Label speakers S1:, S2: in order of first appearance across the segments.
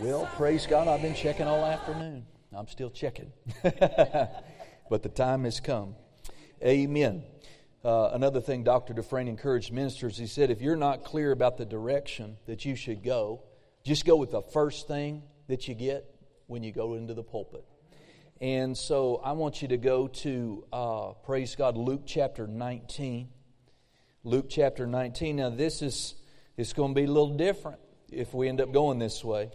S1: Well, praise God, I've been checking all afternoon. I'm still checking. but the time has come. Amen. Uh, another thing Dr. Dufresne encouraged ministers, he said, if you're not clear about the direction that you should go, just go with the first thing that you get when you go into the pulpit. And so I want you to go to, uh, praise God, Luke chapter 19. Luke chapter 19. Now, this is it's going to be a little different if we end up going this way.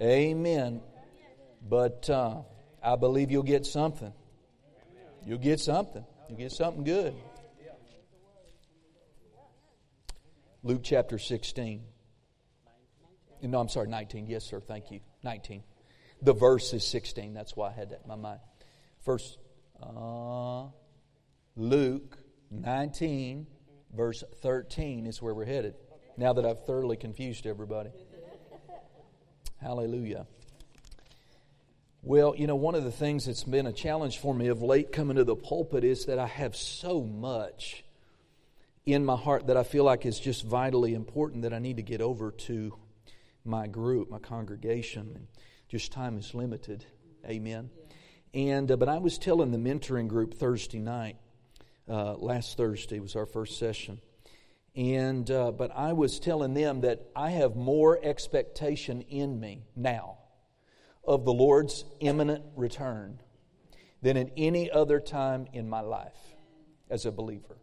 S1: Amen. But uh, I believe you'll get something. You'll get something. You'll get something good. Luke chapter 16. No, I'm sorry, 19. Yes, sir. Thank you. 19. The verse is 16. That's why I had that in my mind. First, uh, Luke 19, verse 13 is where we're headed. Now that I've thoroughly confused everybody. Hallelujah. Well, you know, one of the things that's been a challenge for me of late coming to the pulpit is that I have so much in my heart that I feel like is just vitally important that I need to get over to my group, my congregation. And just time is limited. Amen. And uh, but I was telling the mentoring group Thursday night, uh, last Thursday was our first session, and uh, but I was telling them that I have more expectation in me now of the Lord's imminent return than at any other time in my life as a believer.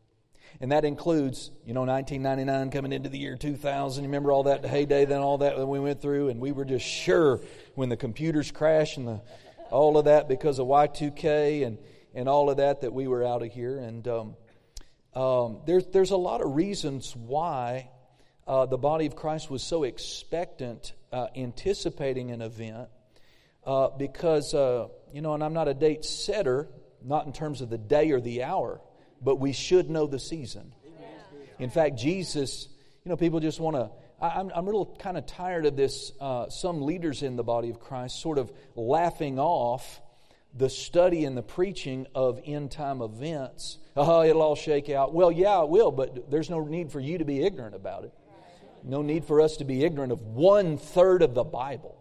S1: And that includes, you know, 1999 coming into the year 2000. Remember all that heyday, then all that we went through, and we were just sure when the computers crashed and the, all of that because of Y2K and, and all of that that we were out of here. And um, um, there's, there's a lot of reasons why uh, the body of Christ was so expectant, uh, anticipating an event, uh, because, uh, you know, and I'm not a date setter, not in terms of the day or the hour, but we should know the season. In fact, Jesus, you know, people just want to. I'm, I'm a little kind of tired of this. Uh, some leaders in the body of Christ sort of laughing off the study and the preaching of end time events oh, it'll all shake out. Well, yeah, it will, but there's no need for you to be ignorant about it. No need for us to be ignorant of one third of the Bible.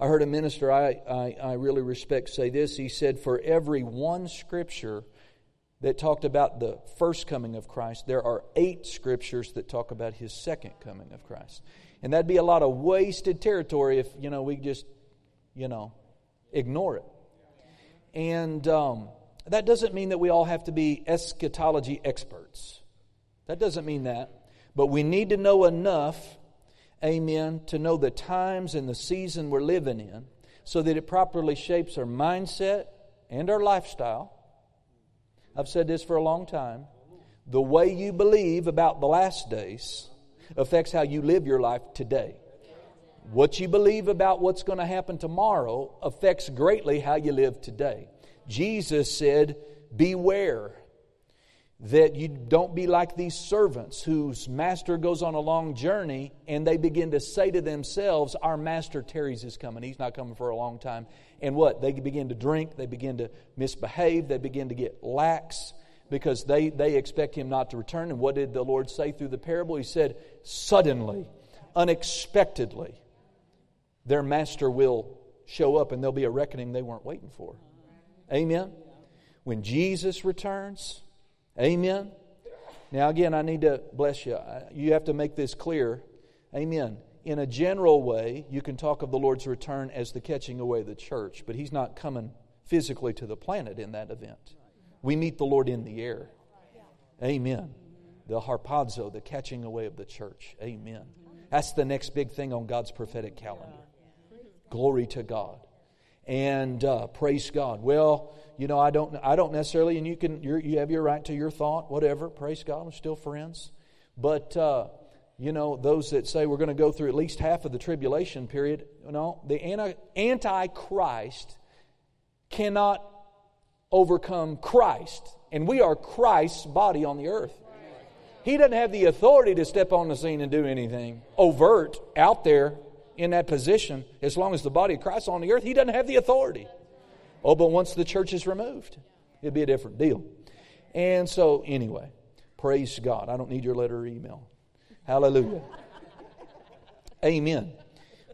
S1: I heard a minister I, I, I really respect say this. He said, For every one scripture that talked about the first coming of Christ, there are eight scriptures that talk about his second coming of Christ. And that'd be a lot of wasted territory if, you know, we just, you know, ignore it. And um, that doesn't mean that we all have to be eschatology experts. That doesn't mean that. But we need to know enough, amen, to know the times and the season we're living in so that it properly shapes our mindset and our lifestyle. I've said this for a long time. The way you believe about the last days affects how you live your life today. What you believe about what's going to happen tomorrow affects greatly how you live today. Jesus said, Beware that you don't be like these servants whose master goes on a long journey and they begin to say to themselves, Our master tarries is coming. He's not coming for a long time. And what? They begin to drink, they begin to misbehave, they begin to get lax because they, they expect him not to return. And what did the Lord say through the parable? He said, Suddenly, unexpectedly, their master will show up and there'll be a reckoning they weren't waiting for. Amen. When Jesus returns, amen. Now, again, I need to bless you. You have to make this clear. Amen. In a general way, you can talk of the Lord's return as the catching away of the church, but He's not coming physically to the planet in that event. We meet the Lord in the air. Amen. The harpazo, the catching away of the church. Amen. That's the next big thing on God's prophetic calendar. Glory to God and uh, praise God. Well, you know, I don't, I don't necessarily, and you can, you have your right to your thought, whatever. Praise God, we're still friends. But uh, you know, those that say we're going to go through at least half of the tribulation period, you know, the anti, antichrist cannot overcome Christ, and we are Christ's body on the earth. He doesn't have the authority to step on the scene and do anything overt out there in that position as long as the body of Christ on the earth. He doesn't have the authority. Oh, but once the church is removed, it'd be a different deal. And so, anyway, praise God. I don't need your letter or email. Hallelujah. Amen.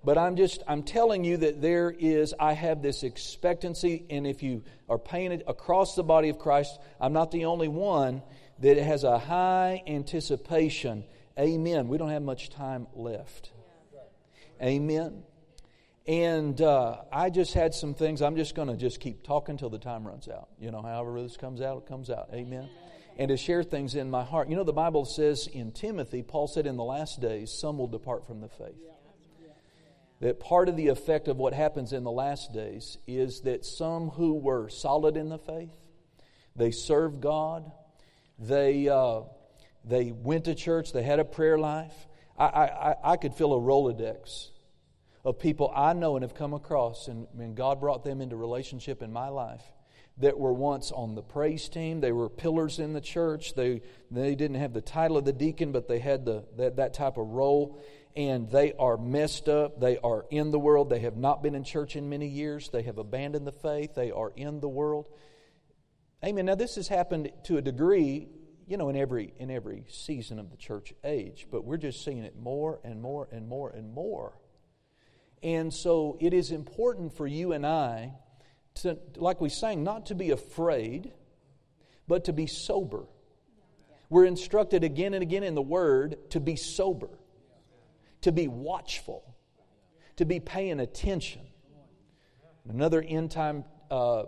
S1: But I'm just, I'm telling you that there is, I have this expectancy, and if you are painted across the body of Christ, I'm not the only one that has a high anticipation. Amen. We don't have much time left. Amen. And uh, I just had some things. I'm just going to just keep talking till the time runs out. You know, however this comes out, it comes out. Amen. And to share things in my heart. You know, the Bible says in Timothy, Paul said in the last days, some will depart from the faith. That part of the effect of what happens in the last days is that some who were solid in the faith, they served God, they, uh, they went to church, they had a prayer life. I, I, I could fill a Rolodex of people I know and have come across, and, and God brought them into relationship in my life that were once on the praise team. They were pillars in the church. They, they didn't have the title of the deacon, but they had the, that, that type of role. And they are messed up. They are in the world. They have not been in church in many years. They have abandoned the faith. They are in the world. Amen. Now, this has happened to a degree, you know, in every, in every season of the church age, but we're just seeing it more and more and more and more. And so it is important for you and I to, like we sang, not to be afraid, but to be sober. We're instructed again and again in the Word to be sober, to be watchful, to be paying attention. Another end time uh,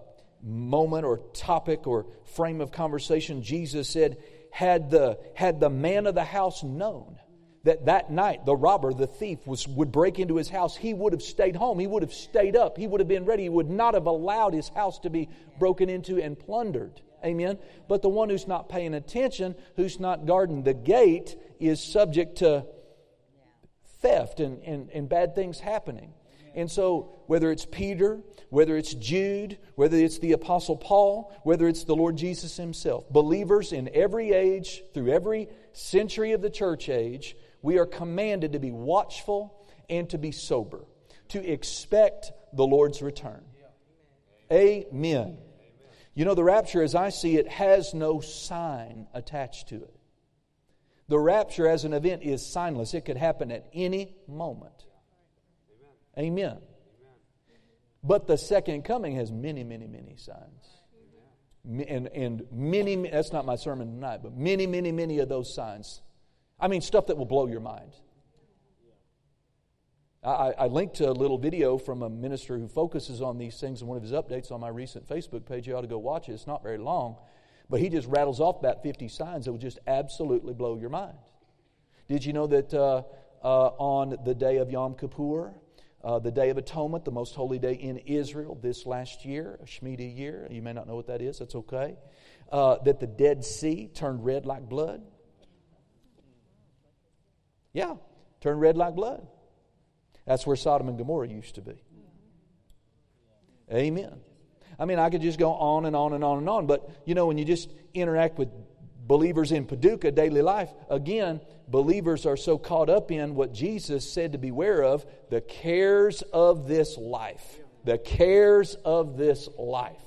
S1: moment or topic or frame of conversation, Jesus said, had the, had the man of the house known that that night the robber, the thief, was, would break into his house, he would have stayed home. He would have stayed up. He would have been ready. He would not have allowed his house to be broken into and plundered. Amen. But the one who's not paying attention, who's not guarding the gate, is subject to theft and, and, and bad things happening. And so, whether it's Peter, whether it's Jude, whether it's the Apostle Paul, whether it's the Lord Jesus Himself, believers in every age, through every century of the church age, we are commanded to be watchful and to be sober, to expect the Lord's return. Amen. You know, the rapture, as I see it, has no sign attached to it. The rapture as an event is signless, it could happen at any moment. Amen. But the second coming has many, many, many signs. And, and many, that's not my sermon tonight, but many, many, many of those signs. I mean, stuff that will blow your mind. I, I, linked a little video from a minister who focuses on these things in one of his updates on my recent Facebook page. You ought to go watch it. It's not very long. But he just rattles off about 50 signs that will just absolutely blow your mind. Did you know that uh, uh, on the day of Yom Kippur, uh, the Day of Atonement, the most holy day in Israel this last year, Shemitah year. You may not know what that is, that's okay. Uh, that the Dead Sea turned red like blood. Yeah, turned red like blood. That's where Sodom and Gomorrah used to be. Amen. I mean, I could just go on and on and on and on, but you know, when you just interact with believers in Paducah daily life, again, believers are so caught up in what Jesus said to beware of the cares of this life. The cares of this life.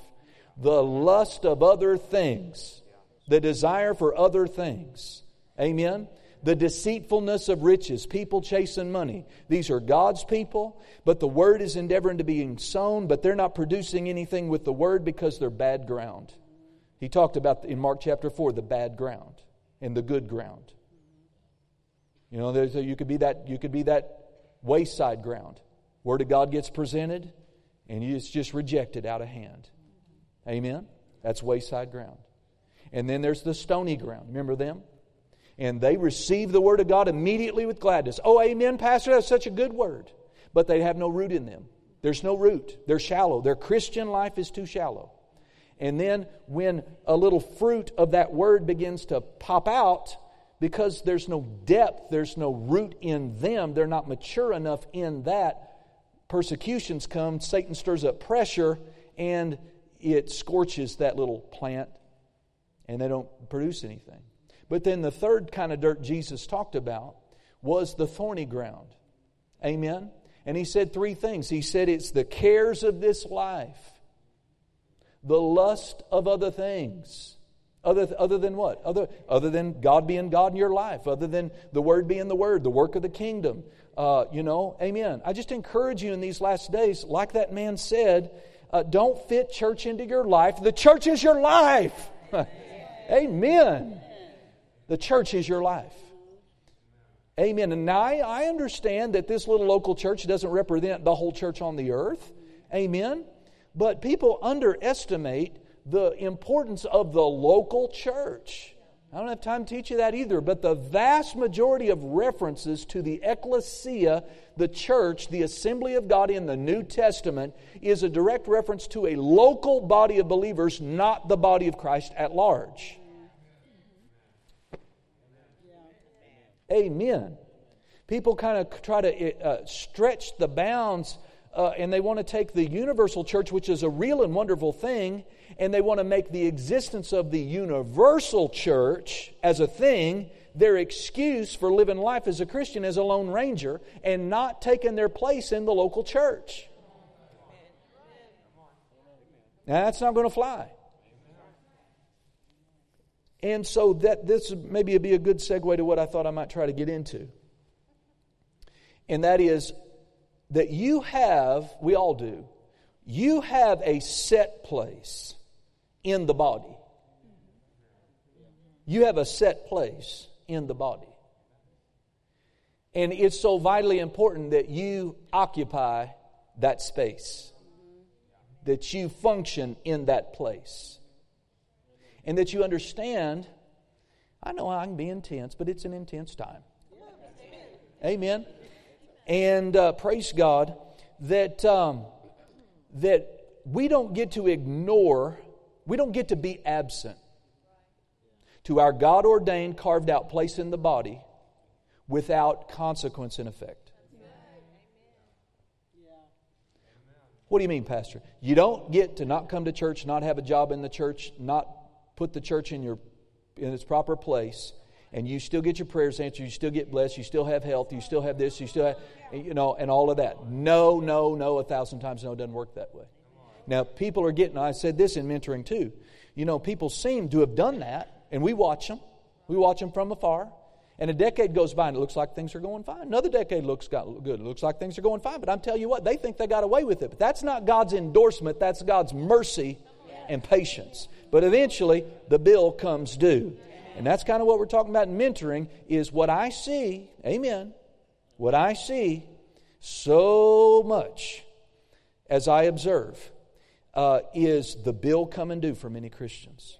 S1: The lust of other things. The desire for other things. Amen? The deceitfulness of riches, people chasing money. These are God's people, but the word is endeavoring to be sown, but they're not producing anything with the word because they're bad ground. He talked about in Mark chapter 4 the bad ground and the good ground. You know, there's a, you could be that you could be that wayside ground. Word of God gets presented and it's just rejected out of hand. Amen. That's wayside ground. And then there's the stony ground. Remember them? And they receive the word of God immediately with gladness. Oh, amen, Pastor, that's such a good word. But they have no root in them. There's no root. They're shallow. Their Christian life is too shallow. And then when a little fruit of that word begins to pop out, because there's no depth, there's no root in them, they're not mature enough in that, persecutions come, Satan stirs up pressure, and it scorches that little plant, and they don't produce anything. But then the third kind of dirt Jesus talked about was the thorny ground. Amen? And he said three things. He said it's the cares of this life the lust of other things. Other, other than what? Other, other than God being God in your life, other than the Word being the Word, the work of the kingdom. Uh, you know, amen. I just encourage you in these last days, like that man said, uh, don't fit church into your life. The church is your life. amen. The church is your life. Amen. And now I, I understand that this little local church doesn't represent the whole church on the earth. Amen. But people underestimate the importance of the local church. I don't have time to teach you that either, but the vast majority of references to the ecclesia, the church, the assembly of God in the New Testament, is a direct reference to a local body of believers, not the body of Christ at large. Amen. People kind of try to uh, stretch the bounds uh, and they want to take the universal church, which is a real and wonderful thing, and they want to make the existence of the universal church as a thing their excuse for living life as a Christian as a lone ranger and not taking their place in the local church. Now, that's not going to fly. And so that this maybe be a good segue to what I thought I might try to get into. And that is that you have, we all do, you have a set place in the body. You have a set place in the body. And it's so vitally important that you occupy that space, that you function in that place and that you understand. I know I can be intense, but it's an intense time. Amen. And uh, praise God that um, that we don't get to ignore, we don't get to be absent to our God ordained, carved out place in the body without consequence and effect. What do you mean, Pastor? You don't get to not come to church, not have a job in the church, not put the church in, your, in its proper place, and you still get your prayers answered, you still get blessed, you still have health, you still have this, you still have, you know, and all of that. No, no, no, a thousand times no, doesn't work that way. Now, people are getting, I said this in mentoring too. You know, people seem to have done that, and we watch them. We watch them from afar. And a decade goes by and it looks like things are going fine. Another decade looks good. It looks like things are going fine. But I'm telling you what, they think they got away with it. But that's not God's endorsement, that's God's mercy and patience. But eventually, the bill comes due. And that's kind of what we're talking about in mentoring is what I see, amen, what I see so much as I observe uh, is the bill come and due for many Christians.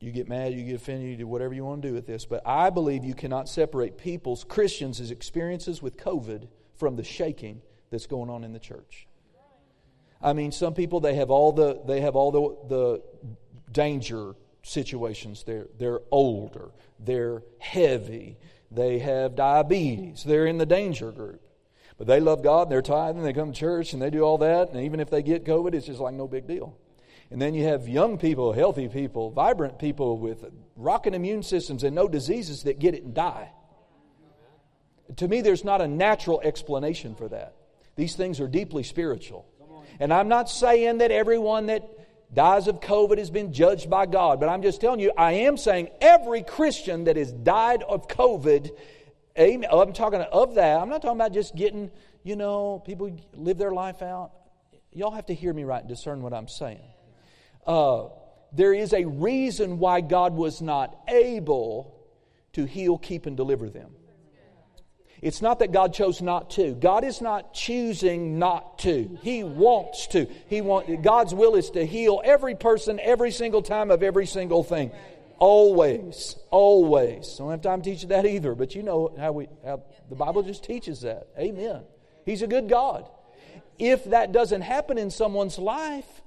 S1: You get mad, you get offended, you do whatever you want to do with this. But I believe you cannot separate people's, Christians' experiences with COVID from the shaking that's going on in the church. I mean, some people they have all the they have all the the danger situations. They're they're older, they're heavy, they have diabetes, they're in the danger group. But they love God and they're tithing, they come to church and they do all that, and even if they get COVID, it's just like no big deal. And then you have young people, healthy people, vibrant people with rocking immune systems and no diseases that get it and die. To me, there's not a natural explanation for that. These things are deeply spiritual. And I'm not saying that everyone that dies of COVID has been judged by God, but I'm just telling you, I am saying every Christian that has died of COVID, I'm talking of that. I'm not talking about just getting, you know, people live their life out. Y'all have to hear me right and discern what I'm saying. Uh, there is a reason why God was not able to heal, keep, and deliver them. It's not that God chose not to. God is not choosing not to. He wants to. He want, God's will is to heal every person every single time of every single thing. Always. Always. I don't have time to teach you that either, but you know how, we, how the Bible just teaches that. Amen. He's a good God. If that doesn't happen in someone's life,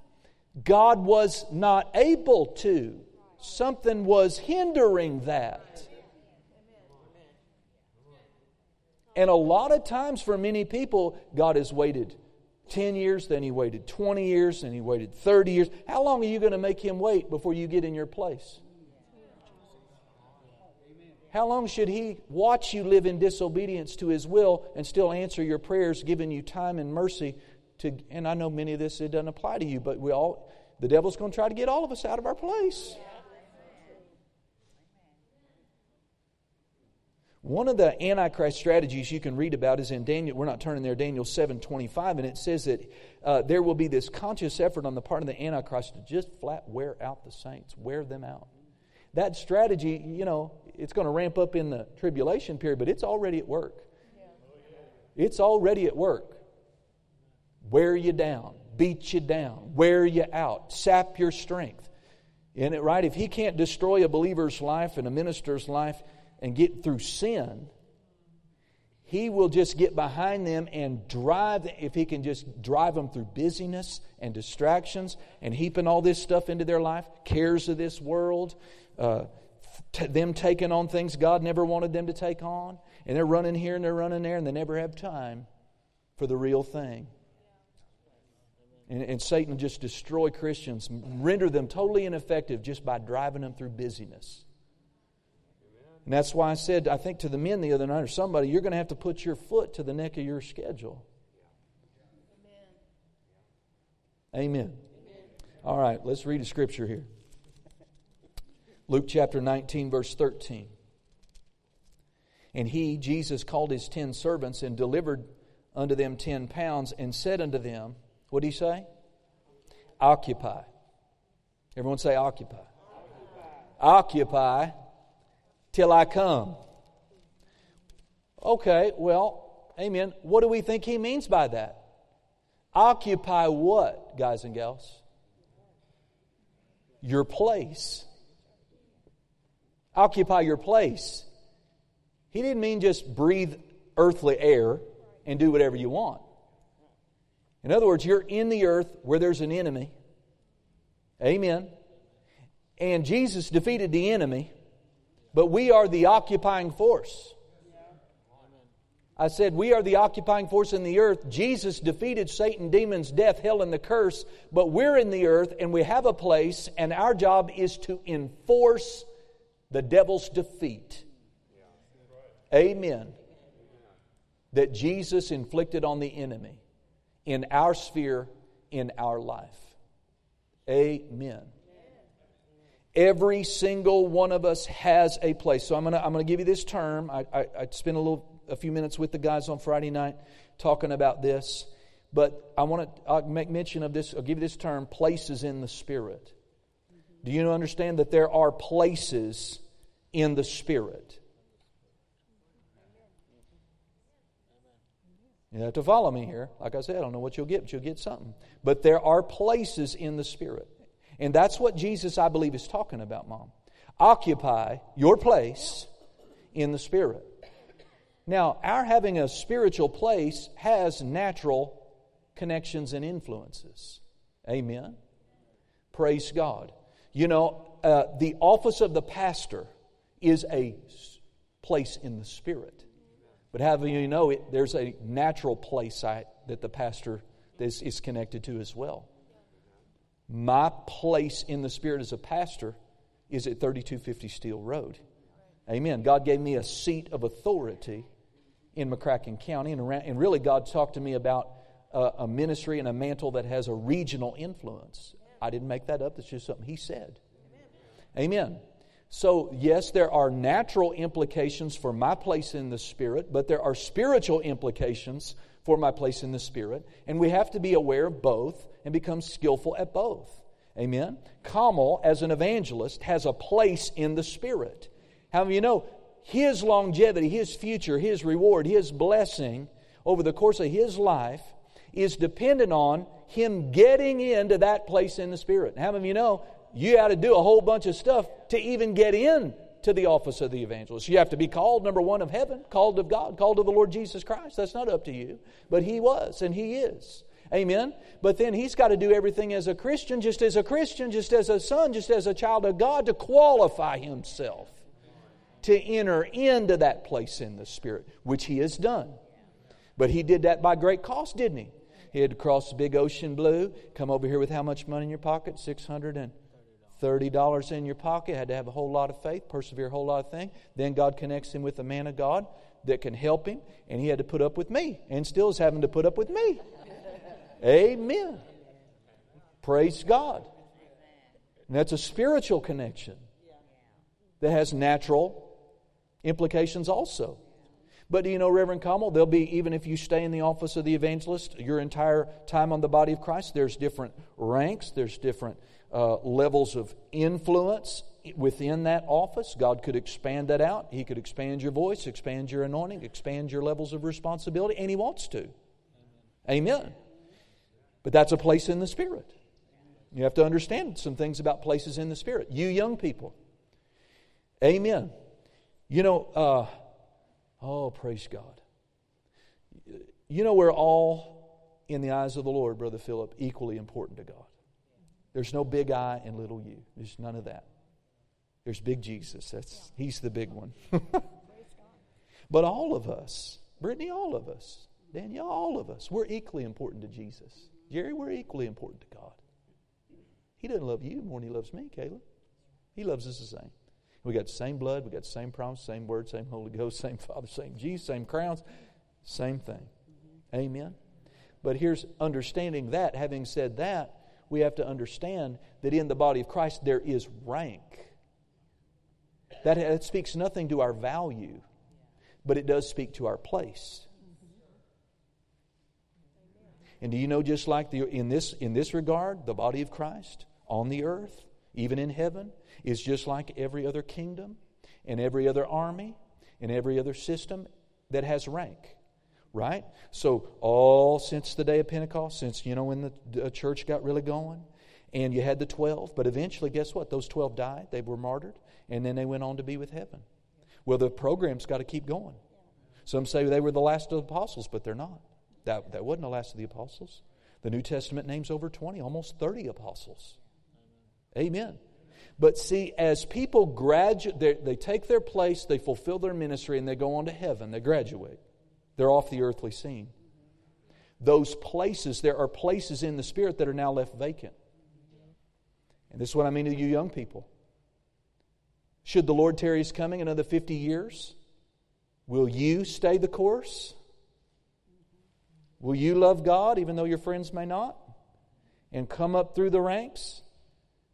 S1: God was not able to. Something was hindering that. And a lot of times for many people, God has waited 10 years, then He waited 20 years, then He waited 30 years. How long are you going to make Him wait before you get in your place? How long should He watch you live in disobedience to His will and still answer your prayers, giving you time and mercy to, and I know many of this it doesn't apply to you, but we all, the devil's going to try to get all of us out of our place. One of the Antichrist strategies you can read about is in Daniel. We're not turning there, Daniel seven twenty five, and it says that uh, there will be this conscious effort on the part of the Antichrist to just flat wear out the saints, wear them out. That strategy, you know, it's going to ramp up in the tribulation period, but it's already at work. It's already at work. Wear you down, beat you down, wear you out, sap your strength. Isn't it right? If he can't destroy a believer's life and a minister's life and get through sin, he will just get behind them and drive, if he can just drive them through busyness and distractions and heaping all this stuff into their life, cares of this world, uh, t- them taking on things God never wanted them to take on. And they're running here and they're running there and they never have time for the real thing. And, and Satan just destroy Christians, render them totally ineffective just by driving them through busyness. And that's why I said, I think to the men the other night or somebody, you're going to have to put your foot to the neck of your schedule. Amen. Amen. All right, let's read a scripture here. Luke chapter 19, verse 13. And he, Jesus, called his ten servants and delivered unto them ten pounds and said unto them, What did he say? Occupy. Everyone say, Occupy. Occupy, Occupy till I come. Okay, well, amen. What do we think he means by that? Occupy what, guys and gals? Your place. Occupy your place. He didn't mean just breathe earthly air and do whatever you want. In other words, you're in the earth where there's an enemy. Amen. And Jesus defeated the enemy, but we are the occupying force. I said, We are the occupying force in the earth. Jesus defeated Satan, demons, death, hell, and the curse, but we're in the earth and we have a place, and our job is to enforce the devil's defeat. Amen. That Jesus inflicted on the enemy in our sphere, in our life. Amen. Every single one of us has a place. So I'm going to I'm to give you this term. I, I, I spent a little a few minutes with the guys on Friday night talking about this, but I want to make mention of this. I'll give you this term: places in the spirit. Do you understand that there are places in the Spirit. You have to follow me here. Like I said, I don't know what you'll get, but you'll get something. But there are places in the Spirit. And that's what Jesus, I believe, is talking about, Mom. Occupy your place in the Spirit. Now, our having a spiritual place has natural connections and influences. Amen. Praise God. You know, uh, the office of the pastor is a place in the spirit. But having you know it, there's a natural place site that the pastor is, is connected to as well. My place in the spirit as a pastor is at 3250 Steel Road. Amen. God gave me a seat of authority in McCracken County, and, around, and really, God talked to me about a, a ministry and a mantle that has a regional influence. I didn't make that up, that's just something He said. Amen. So, yes, there are natural implications for my place in the Spirit, but there are spiritual implications for my place in the Spirit. And we have to be aware of both and become skillful at both. Amen. Kamal, as an evangelist, has a place in the Spirit. How many you know his longevity, his future, his reward, his blessing over the course of his life is dependent on him getting into that place in the Spirit. How many of you know you had to do a whole bunch of stuff to even get in to the office of the evangelist. You have to be called, number one, of heaven, called of God, called of the Lord Jesus Christ. That's not up to you. But He was, and He is. Amen. But then he's got to do everything as a Christian, just as a Christian, just as a son, just as a child of God to qualify himself to enter into that place in the Spirit, which he has done. But he did that by great cost, didn't he? He had to cross the big ocean blue, come over here with how much money in your pocket? 600 and $30 in your pocket, had to have a whole lot of faith, persevere a whole lot of things. Then God connects him with a man of God that can help him, and he had to put up with me, and still is having to put up with me. Amen. Praise God. And that's a spiritual connection that has natural implications also. But do you know, Reverend Kamal, there'll be, even if you stay in the office of the evangelist your entire time on the body of Christ, there's different ranks, there's different uh, levels of influence within that office. God could expand that out. He could expand your voice, expand your anointing, expand your levels of responsibility, and He wants to. Amen. But that's a place in the Spirit. You have to understand some things about places in the Spirit. You young people. Amen. You know, uh, oh, praise God. You know, we're all, in the eyes of the Lord, Brother Philip, equally important to God. There's no big I and little you. There's none of that. There's big Jesus. That's He's the big one. but all of us, Brittany, all of us, Danielle, all of us, we're equally important to Jesus. Jerry, we're equally important to God. He doesn't love you more than he loves me, Caleb. He loves us the same. We got the same blood, we got the same promise, same word, same Holy Ghost, same Father, same Jesus, same crowns, same thing. Amen. But here's understanding that. Having said that, we have to understand that in the body of Christ there is rank. That, speaks nothing to our value, but it does speak to our place. And do you know, just like the, in, this, in this regard, the body of Christ on the earth, even in heaven, is just like every other kingdom and every other army and every other system that has rank. Right? So, all since the day of Pentecost, since, you know, when the church got really going, and you had the 12, but eventually, guess what? Those 12 died, they were martyred, and then they went on to be with heaven. Well, the program's got to keep going. Some say they were the last of the apostles, but they're not. That, that wasn't the last of the apostles. The New Testament names over 20, almost 30 apostles. Amen. But see, as people graduate, they take their place, they fulfill their ministry, and they go on to heaven. They graduate. They're off the earthly scene. Those places, there are places in the Spirit that are now left vacant. And this is what I mean to you young people. Should the Lord tarry his coming another 50 years, will you stay the course? Will you love God even though your friends may not? And come up through the ranks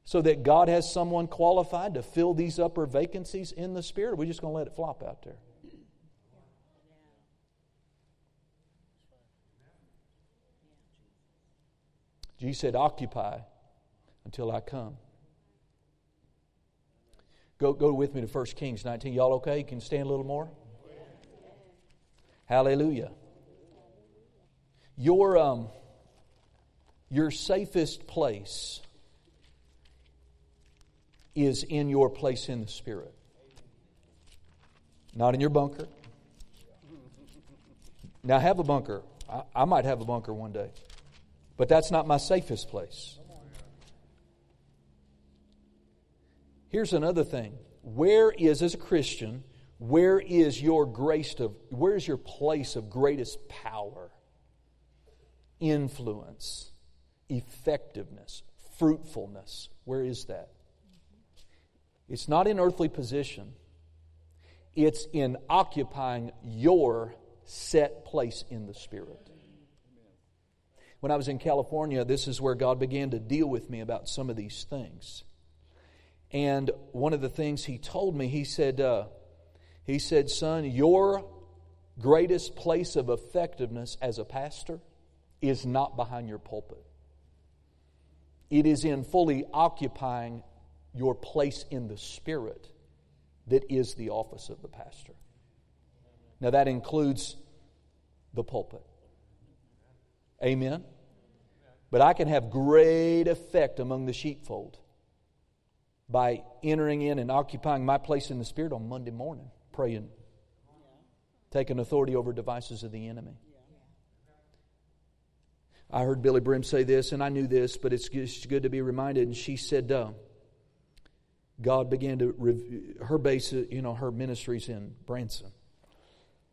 S1: so that God has someone qualified to fill these upper vacancies in the Spirit? Or are we just going to let it flop out there? Jesus said, Occupy until I come. Go, go with me to 1 Kings 19. Y'all okay? You can stand a little more? Hallelujah. Your, um, your safest place is in your place in the Spirit, not in your bunker. Now, have a bunker. I, I might have a bunker one day, but that's not my safest place. Here's another thing. Where is, as a Christian, where is your grace of, where is your place of greatest power, influence, effectiveness, fruitfulness? Where is that? It's not in earthly position, it's in occupying your set place in the Spirit. When I was in California, this is where God began to deal with me about some of these things. And one of the things he told me, he said, uh, he said, son, your greatest place of effectiveness as a pastor is not behind your pulpit. It is in fully occupying your place in the Spirit that is the office of the pastor. Now, that includes the pulpit. Amen? But I can have great effect among the sheepfold by entering in and occupying my place in the Spirit on Monday morning, praying, taking authority over devices of the enemy. I heard Billye Brim say this, and I knew this, but it's good to be reminded. And she said, uh, God began to, her base, you know, her ministries in Branson.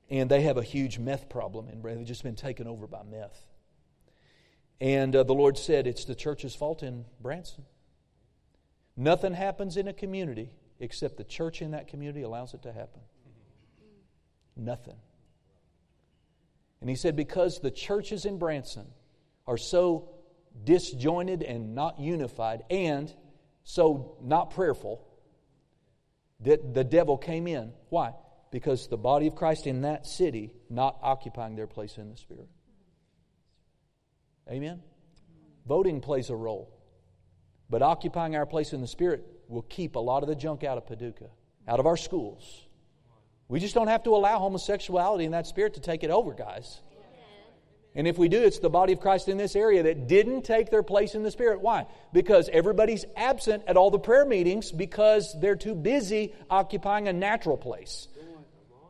S1: And they have a huge meth problem Branson. They've just been taken over by meth. And uh, the Lord said, It's the church's fault in Branson. Nothing happens in a community except the church in that community allows it to happen. Nothing. And he said, because the churches in Branson are so disjointed and not unified and so not prayerful that the devil came in. Why? Because the body of Christ in that city not occupying their place in the Spirit. Amen? Voting plays a role. But occupying our place in the Spirit will keep a lot of the junk out of Paducah, out of our schools. We just don't have to allow homosexuality and that spirit to take it over, guys. And if we do, it's the body of Christ in this area that didn't take their place in the Spirit. Why? Because everybody's absent at all the prayer meetings because they're too busy occupying a natural place.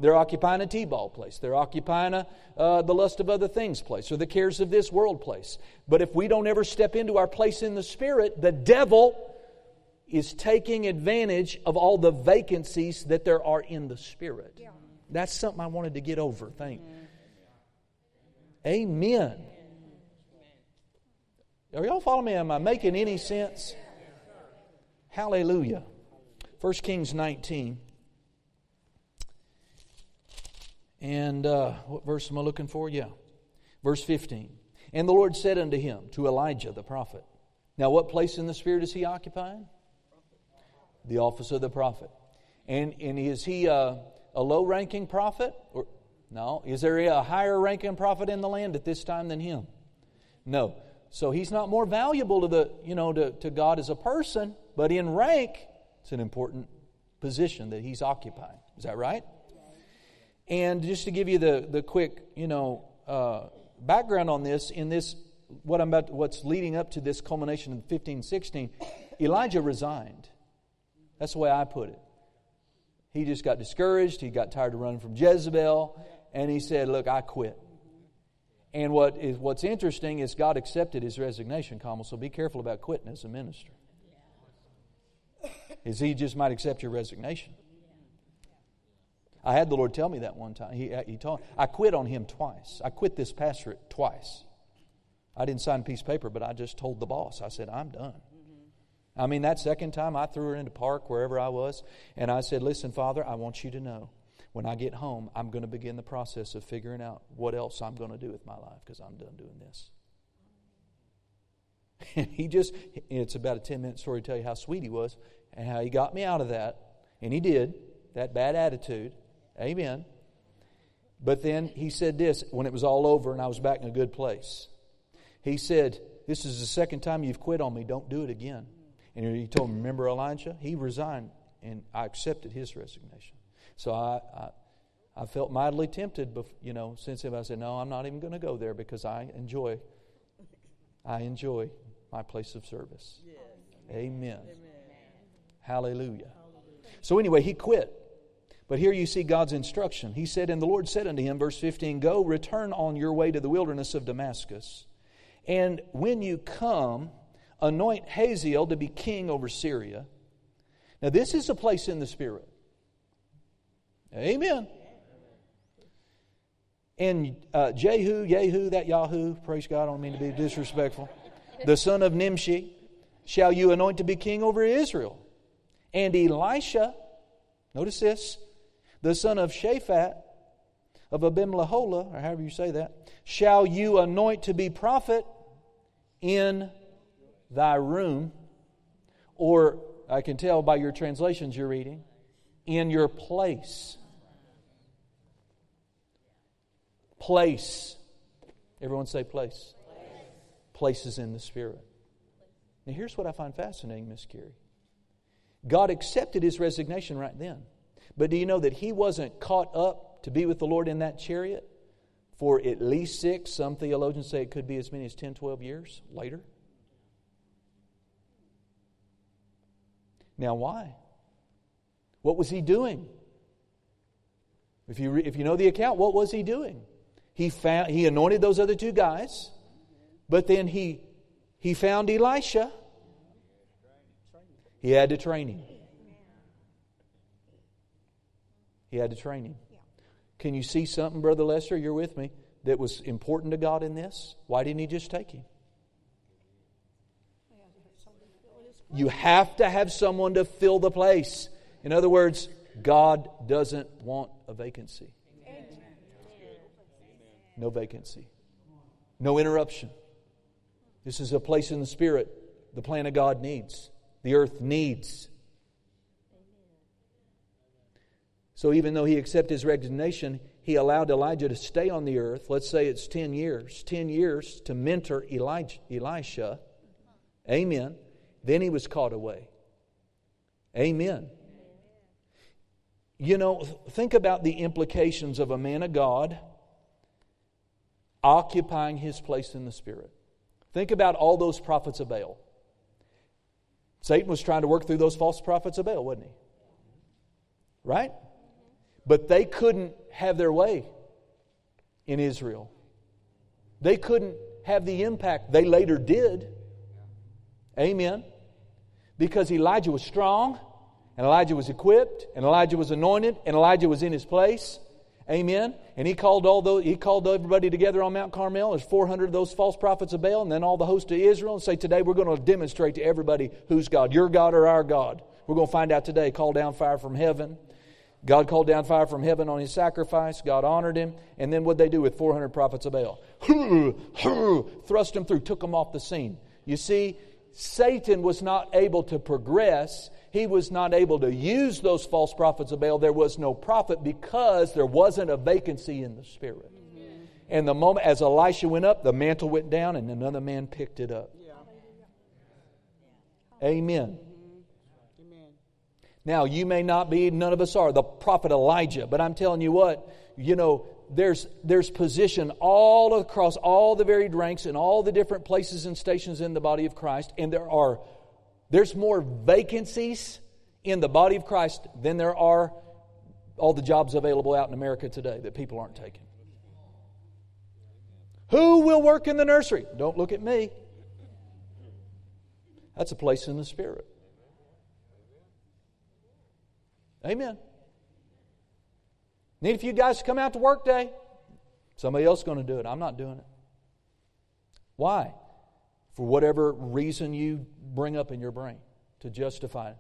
S1: They're occupying a T-ball place. They're occupying a, uh, the lust of other things place or the cares of this world place. But if we don't ever step into our place in the Spirit, the devil is taking advantage of all the vacancies that there are in the Spirit. Yeah. That's something I wanted to get over. Thank. Mm-hmm. Amen. Are y'all following me? Am I making any sense? Hallelujah. 1 Kings 19. And uh, what verse am I looking for? Yeah. Verse 15. And the Lord said unto him, to Elijah the prophet. Now, what place in the Spirit is he occupying? The office of the prophet. And, and is he a, a low ranking prophet? Or no. Is there a higher ranking prophet in the land at this time than him? No. So he's not more valuable to the, you know, to, to God as a person, but in rank, it's an important position that he's occupying. Is that right? And just to give you the, the quick, you know, uh, background on this, in this, what I'm about, what's leading up to this culmination in 1516, Elijah resigned. That's the way I put it. He just got discouraged. He got tired of running from Jezebel and he said, Look, I quit. And what is, what's interesting is God accepted his resignation, Kamal, so be careful about quitting as a minister. Is he just might accept your resignation. I had the Lord tell me that one time. He, uh, he told I quit on him twice. I quit this pastorate twice. I didn't sign a piece of paper, but I just told the boss. I said, I'm done. Mm-hmm. I mean, that second time I threw her into park wherever I was, and I said, Listen, Father, I want you to know when I get home, I'm going to begin the process of figuring out what else I'm going to do with my life because I'm done doing this. And he just, it's about a 10 minute story to tell you how sweet he was and how he got me out of that. And he did, that bad attitude. Amen. But then he said this when it was all over and I was back in a good place. He said, This is the second time you've quit on me. Don't do it again. And he told me, Remember Elijah? He resigned and I accepted his resignation. So I, I, I felt mightily tempted, you know, since I said, no, I'm not even going to go there because I enjoy, I enjoy my place of service. Yes. Amen. Amen. Hallelujah. Hallelujah. So anyway, he quit. But here you see God's instruction. He said, And the Lord said unto him, verse 15, Go, return on your way to the wilderness of Damascus. And when you come, anoint Hazael to be king over Syria. Now, this is a place in the Spirit. Amen. And uh, Jehu, Yehu, that Yahoo, praise God, I don't mean to be disrespectful, the son of Nimshi, shall you anoint to be king over Israel. And Elisha, notice this, the son of Shaphat, of Abimlahola, or however you say that, shall you anoint to be prophet in thy room, or I can tell by your translations you're reading, in your place. Place. Everyone say place. place. Places in the Spirit. Now, here's what I find fascinating, Miss Carey. God accepted his resignation right then. But do you know that he wasn't caught up to be with the Lord in that chariot for at least six? Some theologians say it could be as many as 10, 12 years later. Now, why? What was he doing? If you, if you know the account, what was he doing? He, found, he anointed those other two guys, but then he, he found Elisha. He had to train him. He had to train him. Can you see something, Brother Lester? You're with me. That was important to God in this? Why didn't He just take him? You have to have someone to fill the place. In other words, God doesn't want a vacancy. No vacancy. No interruption. This is a place in the Spirit the plan of God needs, the earth needs. So even though he accepted his resignation, he allowed Elijah to stay on the earth. Let's say it's 10 years, 10 years to mentor Elijah, Elisha. Amen. Then he was caught away. Amen. You know, think about the implications of a man of God occupying his place in the Spirit. Think about all those prophets of Baal. Satan was trying to work through those false prophets of Baal, wasn't he? Right? But they couldn't have their way in Israel. They couldn't have the impact they later did. Amen. Because Elijah was strong, and Elijah was equipped, and Elijah was anointed, and Elijah was in his place. Amen. And he called all those, he called everybody together on Mount Carmel. There's 400 of those false prophets of Baal, and then all the host of Israel, and say, Today we're going to demonstrate to everybody who's God, your God or our God. We're going to find out today. Call down fire from heaven. God called down fire from heaven on his sacrifice. God honored him. And then what they do with 400 prophets of Baal? Thrust them through, took them off the scene. You see, Satan was not able to progress. He was not able to use those false prophets of Baal. There was no prophet because there wasn't a vacancy in the spirit. And the moment as Elisha went up, the mantle went down and another man picked it up. Amen. Now, you may not be, none of us are, the prophet Elijah, but I'm telling you what, you know, there's, there's position all across all the varied ranks and all the different places and stations in the body of Christ, and there are, there's more vacancies in the body of Christ than there are all the jobs available out in America today that people aren't taking. Who will work in the nursery? Don't look at me. That's a place in the Spirit. Amen. Need a few guys to come out to work day. Somebody else is going to do it. I'm not doing it. Why? For whatever reason you bring up in your brain to justify it.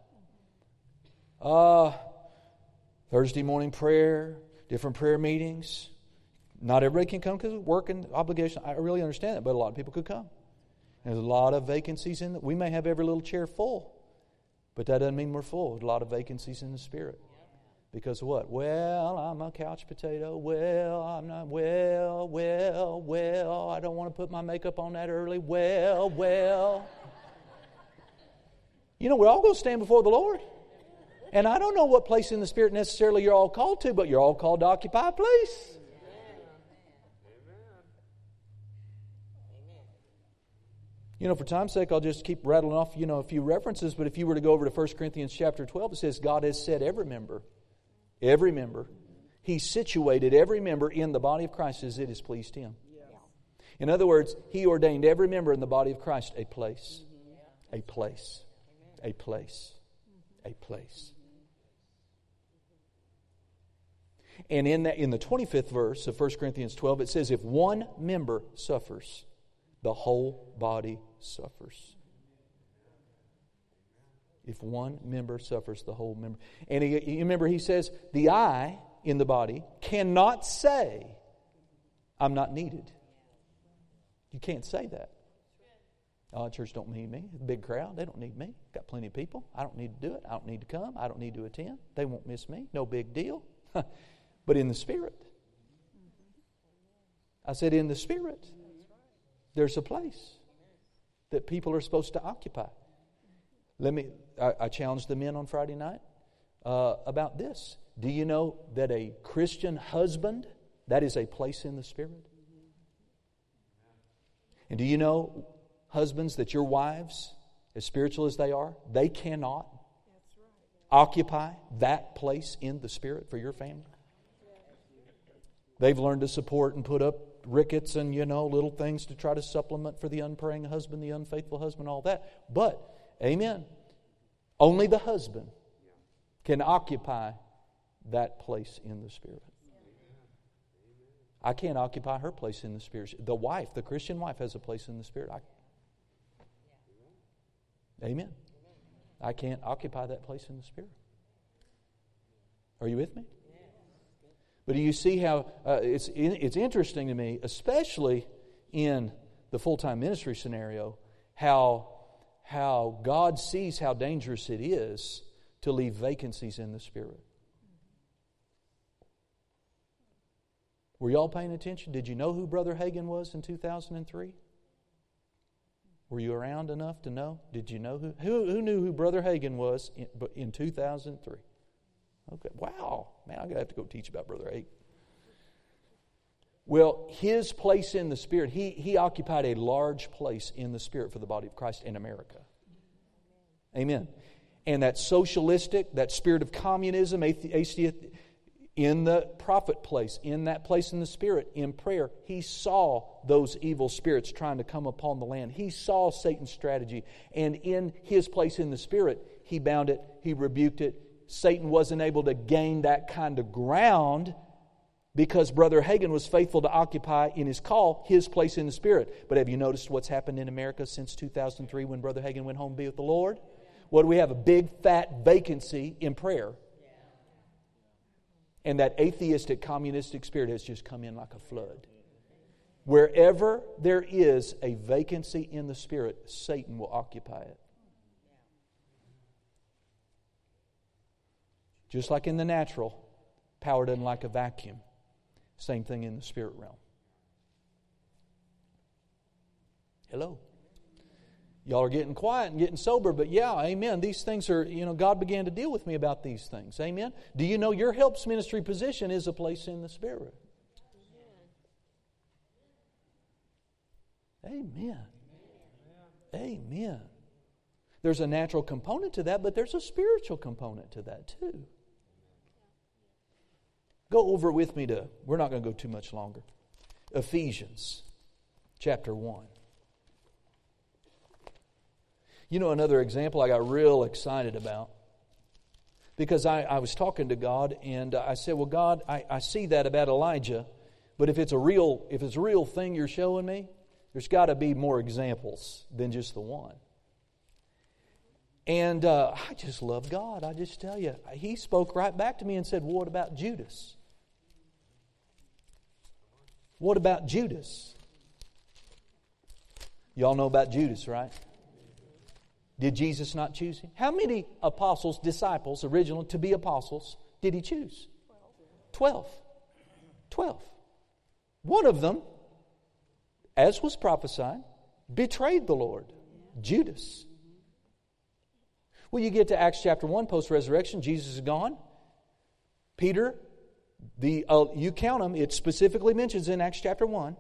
S1: Uh, Thursday morning prayer, different prayer meetings. Not everybody can come because of work and obligation. I really understand that, but a lot of people could come. There's a lot of vacancies in it. We may have every little chair full. But that doesn't mean we're full. A lot of vacancies in the spirit. Because what? Well, I'm a couch potato. Well, I'm not. Well, well, well. I don't want to put my makeup on that early. Well, well. You know, we're all going to stand before the Lord. And I don't know what place in the Spirit necessarily you're all called to, but you're all called to occupy a place. You know, for time's sake, I'll just keep rattling off, you know, a few references. But if you were to go over to 1 Corinthians chapter 12, it says, God has set every member, every member, He situated every member in the body of Christ as it has pleased Him. In other words, He ordained every member in the body of Christ a place. A place. A place. A place. And in, that, in the 25th verse of 1 Corinthians 12, it says, If one member suffers, the whole body suffers. If one member suffers, the whole member. And he, you remember, he says, the eye in the body cannot say, I'm not needed. You can't say that. Oh, church don't need me. Big crowd. They don't need me. Got plenty of people. I don't need to do it. I don't need to come. I don't need to attend. They won't miss me. No big deal. but in the spirit. I said, in the spirit. There's a place that people are supposed to occupy. Let me, I, I challenged the men on Friday night uh, about this. Do you know that a Christian husband, that is a place in the Spirit? And do you know, husbands, that your wives, as spiritual as they are, they cannot occupy that place in the Spirit for your family? They've learned to support and put up rickets and, you know, little things to try to supplement for the unpraying husband, the unfaithful husband, all that. But, amen, only the husband can occupy that place in the Spirit. I can't occupy her place in the Spirit. The wife, the Christian wife, has a place in the Spirit. I, amen. I can't occupy that place in the Spirit. Are you with me? But do you see how uh, it's, it's interesting to me, especially in the full time ministry scenario, how, how God sees how dangerous it is to leave vacancies in the Spirit. Were y'all paying attention? Did you know who Brother Hagin was in 2003? Were you around enough to know? Did you know who? Who, who knew who Brother Hagin was in, in 2003? Okay, wow. Man, I'm going to have to go teach about Brother Hagin. Well, his place in the Spirit, he, he occupied a large place in the Spirit for the body of Christ in America. Amen. And that socialistic, that spirit of communism, atheist, in the prophet place, in that place in the Spirit, in prayer, he saw those evil spirits trying to come upon the land. He saw Satan's strategy. And in his place in the Spirit, he bound it, he rebuked it. Satan wasn't able to gain that kind of ground because Brother Hagin was faithful to occupy in his call his place in the Spirit. But have you noticed what's happened in America since 2003 when Brother Hagin went home to be with the Lord? What do we have? A big fat vacancy in prayer. And that atheistic, communistic spirit has just come in like a flood. Wherever there is a vacancy in the spirit, Satan will occupy it. Just like in the natural, power doesn't like a vacuum. Same thing in the spirit realm. Hello. Y'all are getting quiet and getting sober, but yeah, amen. These things are, you know, God began to deal with me about these things. Amen. Do you know your helps ministry position is a place in the Spirit? Amen. Amen. There's a natural component to that, but there's a spiritual component to that too. Go over with me to, we're not going to go too much longer. Ephesians chapter 1. You know, another example I got real excited about because I, I was talking to God and I said, Well, God, I, I see that about Elijah, but if it's a real if it's a real thing you're showing me, there's got to be more examples than just the one. And uh, I just love God. I just tell you, He spoke right back to me and said, What about Judas? What about Judas? Y'all know about Judas, right? Did Jesus not choose him? How many apostles, disciples, original to be apostles, did he choose? Twelve. Twelve. One of them, as was prophesied, betrayed the Lord Judas. Well, you get to Acts chapter 1, post resurrection, Jesus is gone. Peter, the, uh, you count them, it specifically mentions in Acts chapter 1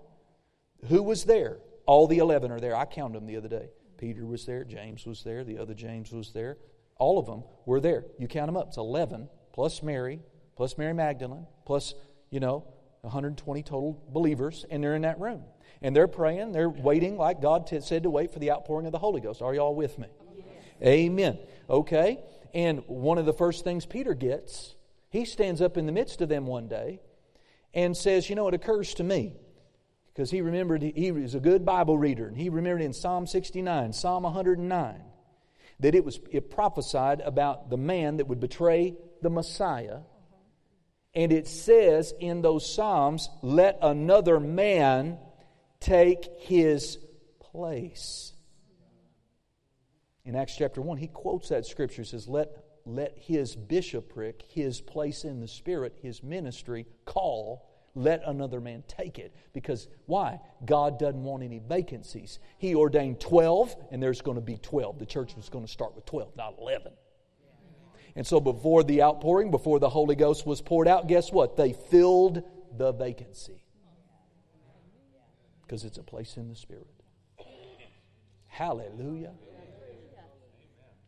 S1: who was there. All the 11 are there. I counted them the other day. Peter was there, James was there, the other James was there. All of them were there. You count them up. It's 11 plus Mary, plus Mary Magdalene, plus, you know, 120 total believers, and they're in that room. And they're praying, they're waiting like God t- said to wait for the outpouring of the Holy Ghost. Are y'all with me? Amen. Okay. And one of the first things Peter gets, he stands up in the midst of them one day and says, You know, it occurs to me because he remembered he was a good Bible reader, and he remembered in Psalm 69, Psalm 109, that it was it prophesied about the man that would betray the Messiah. And it says in those Psalms, let another man take his place. In Acts chapter 1, he quotes that scripture, says, let, let his bishopric, his place in the Spirit, his ministry, call let another man take it. Because why? God doesn't want any vacancies. He ordained 12, and there's going to be 12. The church was going to start with 12, not 11. And so before the outpouring, before the Holy Ghost was poured out, guess what? They filled the vacancy. Because it's a place in the Spirit. Hallelujah.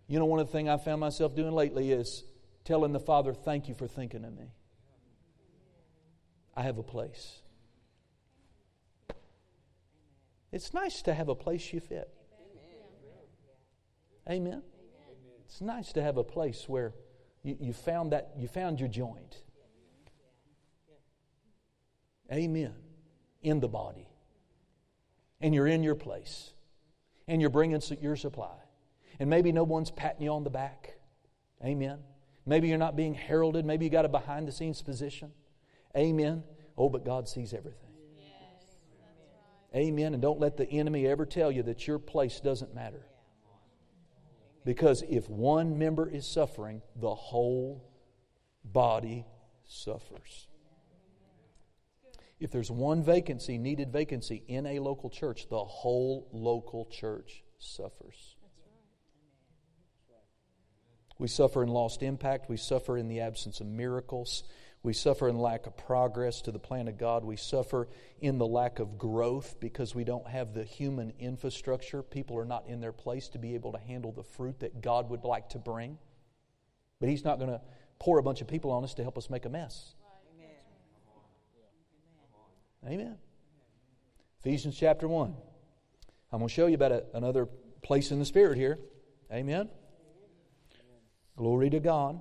S1: You know, one of the things I found myself doing lately is telling the Father, Thank you for thinking of me. I have a place. It's nice to have a place you fit. Amen. It's nice to have a place where you, you found that you found your joint. Amen. In the body. And you're in your place. And you're bringing your supply. And maybe no one's patting you on the back. Amen. Maybe you're not being heralded. Maybe you got a behind the scenes position. Amen. Oh, but God sees everything. Amen. And don't let the enemy ever tell you that your place doesn't matter. Because if one member is suffering, the whole body suffers. If there's one vacancy, needed vacancy in a local church, the whole local church suffers. We suffer in lost impact. We suffer in the absence of miracles. We suffer in lack of progress to the plan of God. We suffer in the lack of growth because we don't have the human infrastructure. People are not in their place to be able to handle the fruit that God would like to bring. But He's not going to pour a bunch of people on us to help us make a mess. Amen. Ephesians chapter 1. I'm going to show you about a, another place in the Spirit here. Amen. Glory to God.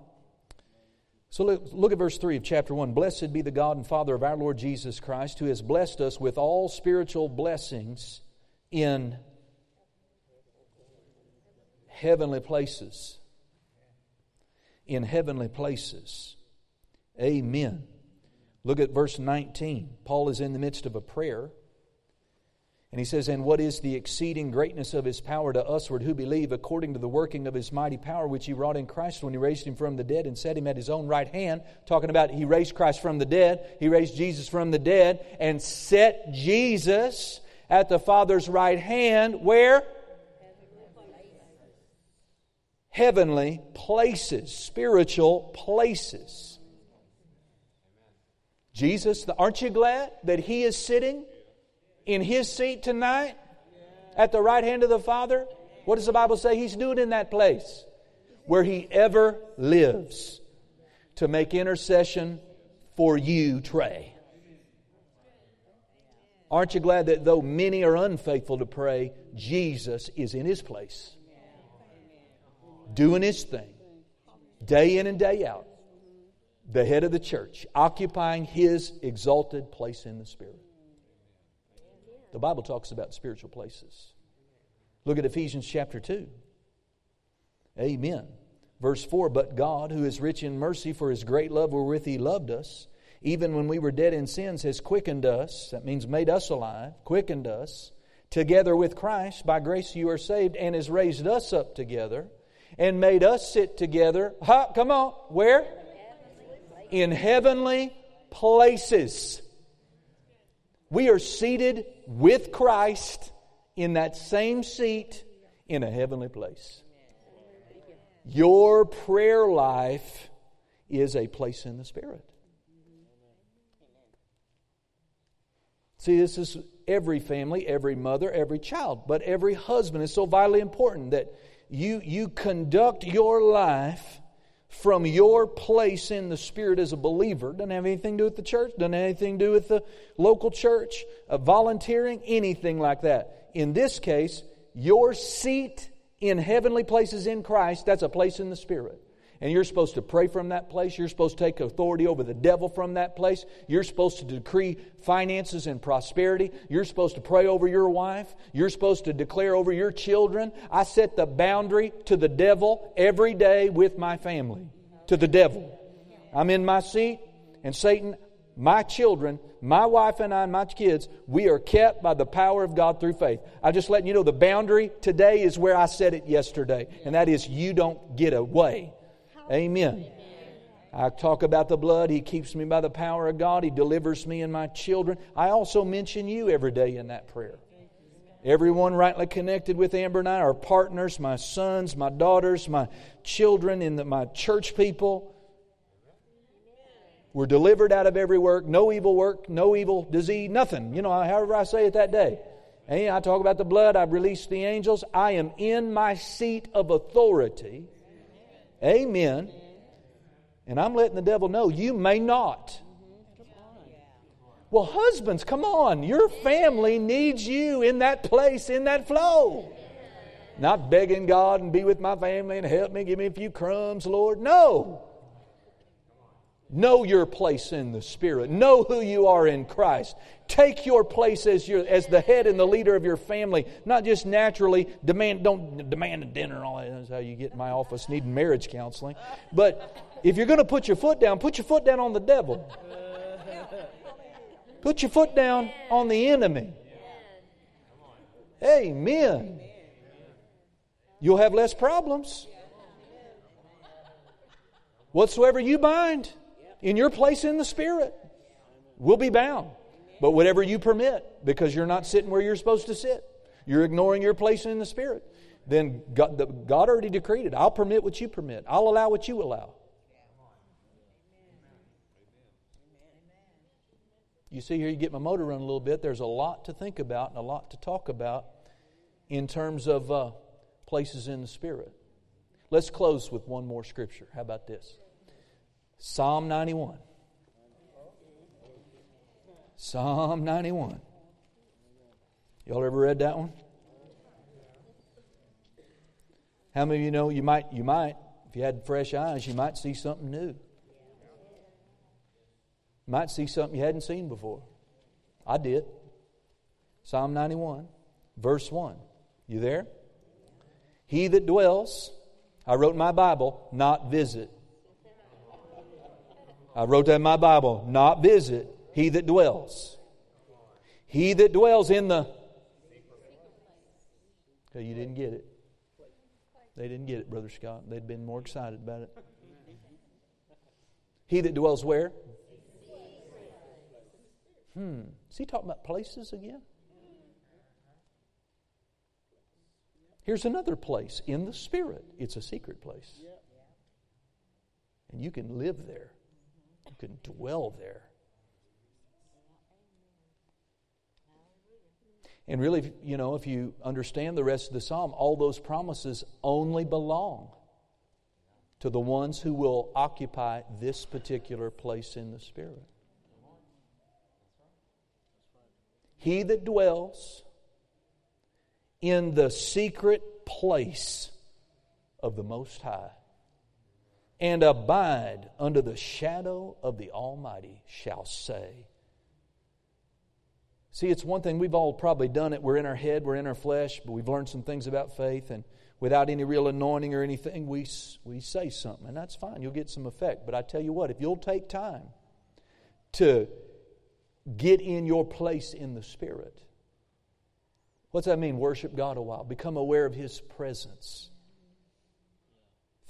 S1: So look, look, at verse 3 of chapter 1. Blessed be the God and Father of our Lord Jesus Christ, who has blessed us with all spiritual blessings in heavenly places. In heavenly places. Amen. Look at verse 19. Paul is in the midst of a prayer. And he says, And what is the exceeding greatness of his power to usward who believe, according to the working of his mighty power, which he wrought in Christ when he raised him from the dead and set him at his own right hand? Talking about he raised Christ from the dead, he raised Jesus from the dead, and set Jesus at the Father's right hand. Where? Heavenly places, spiritual places. Jesus, aren't you glad that He is sitting in His seat tonight at the right hand of the Father? What does the Bible say He's doing in that place? Where He ever lives to make intercession for you, Trey. Aren't you glad that though many are unfaithful to pray, Jesus is in His place, doing His thing, day in and day out? the head of the church, occupying his exalted place in the Spirit. The Bible talks about spiritual places. Look at Ephesians chapter 2. Amen. Verse 4 But God, who is rich in mercy for his great love wherewith he loved us, even when we were dead in sins, has quickened us, that means made us alive, quickened us, together with Christ. By grace you are saved, and has raised us up together, and made us sit together. Ha, come on, where? in heavenly places. We are seated with Christ in that same seat in a heavenly place. Your prayer life is a place in the Spirit. See, this is every family, every mother, every child, but every husband is so vitally important that you, you conduct your life from your place in the Spirit as a believer. Doesn't have anything to do with the church, doesn't have anything to do with the local church, uh, volunteering, anything like that. In this case, your seat in heavenly places in Christ, that's a place in the Spirit. And you're supposed to pray from that place. You're supposed to take authority over the devil from that place. You're supposed to decree finances and prosperity. You're supposed to pray over your wife. You're supposed to declare over your children. I set the boundary to the devil every day with my family. To the devil. I'm in my seat, and Satan, my children, my wife and I, and my kids, we are kept by the power of God through faith. I'm just letting you know the boundary today is where I set it yesterday, and that is you don't get away. Amen. I talk about the blood. He keeps me by the power of God. He delivers me and my children. I also mention you every day in that prayer. Everyone rightly connected with Amber and I, our partners, my sons, my daughters, my children, and my church people. We're delivered out of every work, no evil work, no evil disease, nothing. You know, however I say it that day. And I talk about the blood, I've released the angels. I am in my seat of authority Amen. And I'm letting the devil know you may not. Well, husbands, come on. Your family needs you in that place, in that flow. Not begging God and be with my family and help me, give me a few crumbs, Lord. No. Know your place in the Spirit. Know who you are in Christ. Take your place as, your, as the head and the leader of your family, not just naturally demand, don't demand a dinner and all that. That's how you get in my office needing marriage counseling. But if you're going to put your foot down, put your foot down on the devil. Put your foot down on the enemy. Amen. You'll have less problems. Whatsoever you bind in your place in the Spirit We'll be bound. But whatever you permit, because you're not sitting where you're supposed to sit, you're ignoring your place in the Spirit, then God, the, God already decreed it. I'll permit what you permit, I'll allow what you allow. You see here, you get my motor running a little bit. There's a lot to think about and a lot to talk about in terms of uh, places in the Spirit. Let's close with one more scripture. How about this? Psalm 91. Psalm 91. Y'all ever read that one? How many of you know you might, you might, if you had fresh eyes, you might see something new? You might see something you hadn't seen before. I did. Psalm 91, verse 1. You there? He that dwells, I wrote in my Bible, not visit. I wrote that in my Bible, not visit. He that dwells. He that dwells in the. Okay, you didn't get it. They didn't get it, Brother Scott. They'd been more excited about it. He that dwells where? Hmm. Is he talking about places again? Here's another place in the Spirit. It's a secret place. And you can live there, you can dwell there. And really, you know, if you understand the rest of the psalm, all those promises only belong to the ones who will occupy this particular place in the Spirit. He that dwells in the secret place of the Most High and abide under the shadow of the Almighty shall say, See, it's one thing, we've all probably done it. We're in our head, we're in our flesh, but we've learned some things about faith, and without any real anointing or anything, we, we say something, and that's fine. You'll get some effect. But I tell you what, if you'll take time to get in your place in the Spirit, what's that mean? Worship God a while, become aware of His presence.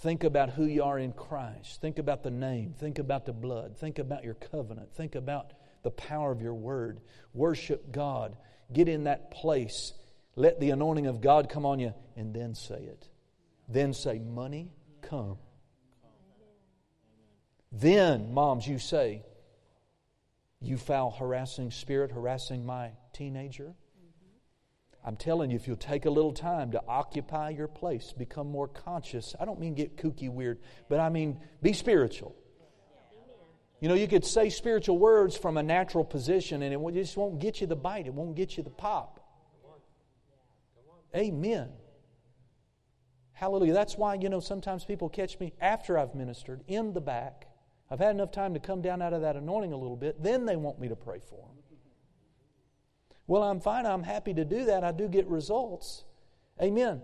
S1: Think about who you are in Christ. Think about the name. Think about the blood. Think about your covenant. Think about the power of your word. Worship God. Get in that place. Let the anointing of God come on you, and then say it. Then say, Money, come. Then, moms, you say, You foul, harassing spirit, harassing my teenager. I'm telling you, if you'll take a little time to occupy your place, become more conscious. I don't mean get kooky weird, but I mean be spiritual. You know, you could say spiritual words from a natural position and it just won't get you the bite, it won't get you the pop. Amen. Hallelujah. That's why, you know, sometimes people catch me after I've ministered in the back. I've had enough time to come down out of that anointing a little bit. Then they want me to pray for them. Well, I'm fine. I'm happy to do that. I do get results. Amen.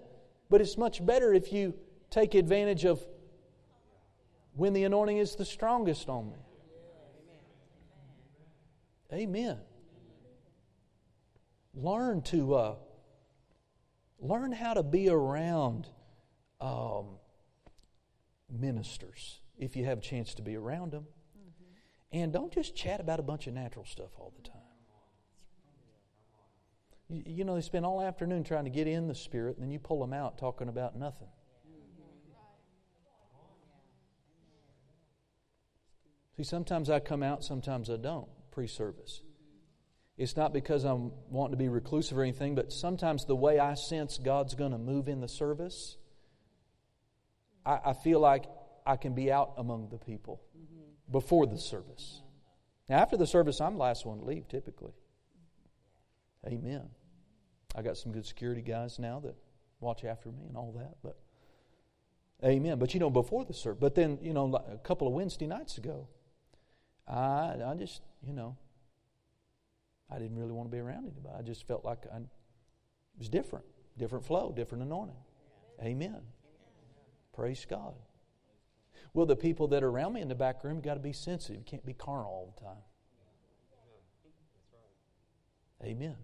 S1: But it's much better if you take advantage of when the anointing is the strongest on me. Amen. Learn to uh, learn how to be around um, ministers if you have a chance to be around them, mm-hmm. and don't just chat about a bunch of natural stuff all the time. You, know, they spend all afternoon trying to get in the spirit, and then you pull them out talking about nothing. See, sometimes I come out, sometimes I don't pre service. It's not because I'm wanting to be reclusive or anything, but sometimes the way I sense God's going to move in the service, I, I, feel like I can be out among the people before the service. Now, after the service, I'm the last one to leave typically. Amen. I got some good security guys now that watch after me and all that, but amen. But you know, before the service, but then, you know, a couple of Wednesday nights ago, I, I just, you know, I didn't really want to be around anybody. I just felt like I, it was different, different flow, different anointing. Amen. Praise God. Well, the people that are around me in the back room got to be sensitive. You can't be carnal all the time. Amen.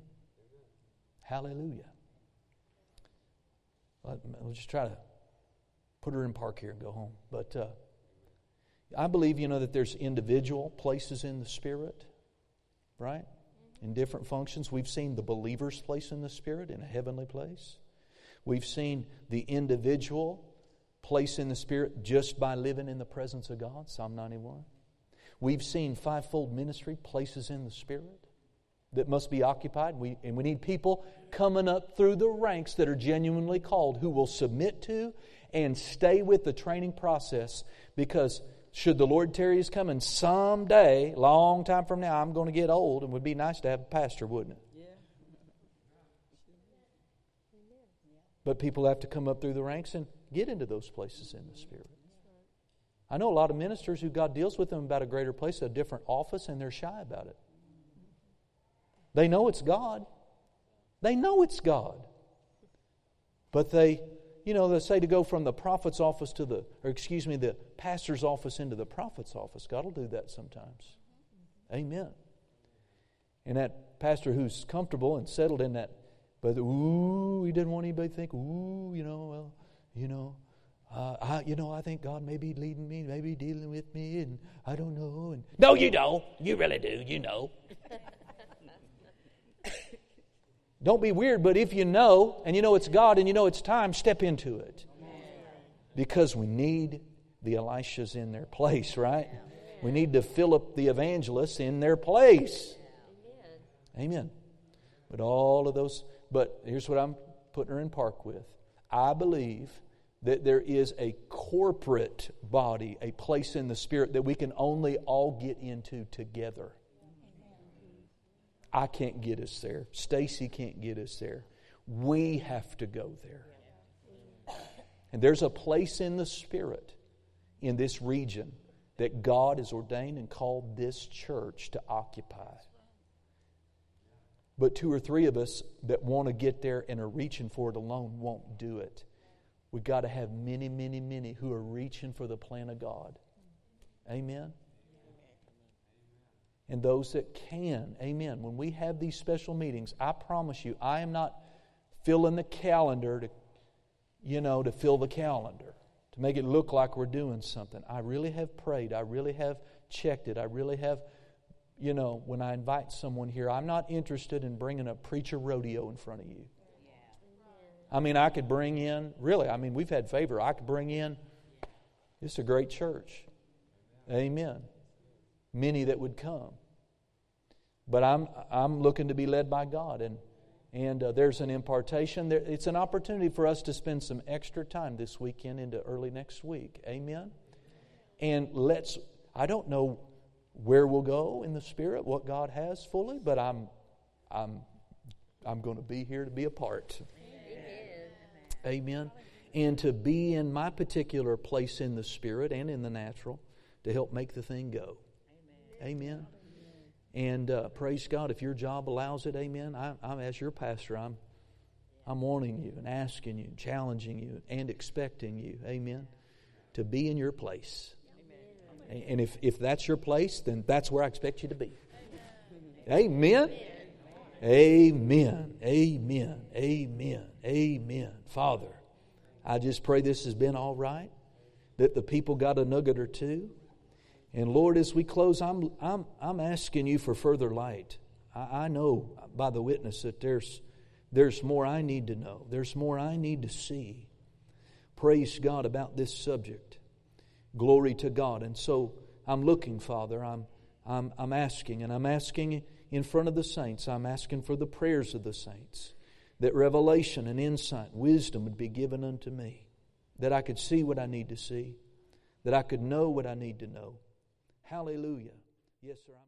S1: Hallelujah. we'll just try to put her in park here and go home. But uh, I believe, you know, that there's individual places in the Spirit, right? In different functions. We've seen the believer's place in the Spirit in a heavenly place. We've seen the individual place in the Spirit just by living in the presence of God, Psalm 91. We've seen fivefold ministry places in the Spirit that must be occupied. We, and we need people coming up through the ranks that are genuinely called who will submit to and stay with the training process because should the Lord tarry his coming someday, long time from now, I'm going to get old and it would be nice to have a pastor, wouldn't it? Yeah. But people have to come up through the ranks and get into those places in the Spirit. I know a lot of ministers who God deals with them about a greater place, a different office, and they're shy about it. They know it's God. They know it's God. But they, you know, they say to go from the prophet's office to the, or excuse me, the pastor's office into the prophet's office. God will do that sometimes. Amen. And that pastor who's comfortable and settled in that, but ooh, he didn't want anybody to think, ooh, you know, well, you know, uh, I, you know, I think God may be leading me, maybe dealing with me, and I don't know. And no, you don't. You really do. You know. Don't be weird, but if you know, and you know it's God and you know it's time, step into it. Because we need the Elishas in their place, right? We need to Philip the evangelist in their place. Amen. But all of those, but here's what I'm putting her in park with. I believe that there is a corporate body, a place in the Spirit that we can only all get into together. I can't get us there. Stacy can't get us there. We have to go there. And there's a place in the Spirit in this region that God has ordained and called this church to occupy. But two or three of us that want to get there and are reaching for it alone won't do it. We've got to have many, many, many who are reaching for the plan of God. Amen and those that can. Amen. When we have these special meetings, I promise you, I am not filling the calendar to, you know, to fill the calendar, to make it look like we're doing something. I really have prayed. I really have checked it. I really have, you know, when I invite someone here, I'm not interested in bringing a preacher rodeo in front of you. I mean, I could bring in, really, I mean, we've had favor. I could bring in, it's a great church. Amen many that would come. But I'm, I'm looking to be led by God, and, and uh, there's an impartation. There, it's an opportunity for us to spend some extra time this weekend into early next week. Amen? And let's, I don't know where we'll go in the Spirit, what God has fully, but I'm, I'm, I'm going to be here to be a part. Amen. Amen. And to be in my particular place in the Spirit and in the natural to help make the thing go. Amen. And uh, praise God, if your job allows it, amen. I, I'm as your pastor, I'm, I'm wanting you and asking you, challenging you, and expecting you, amen, to be in your place. Amen. And if, if that's your place, then that's where I expect you to be. Amen. Amen. Amen. Amen. Amen. Father, I just pray this has been all right, that the people got a nugget or two. And Lord, as we close, I'm, I'm, I'm asking you for further light. I, I know by the witness that there's, there's more I need to know, there's more I need to see. Praise God about this subject. Glory to God. And so I'm looking, Father. I'm, I'm, I'm asking, and I'm asking in front of the saints. I'm asking for the prayers of the saints that revelation and insight, wisdom would be given unto me, that I could see what I need to see, that I could know what I need to know. Hallelujah. Yes, sir. I'm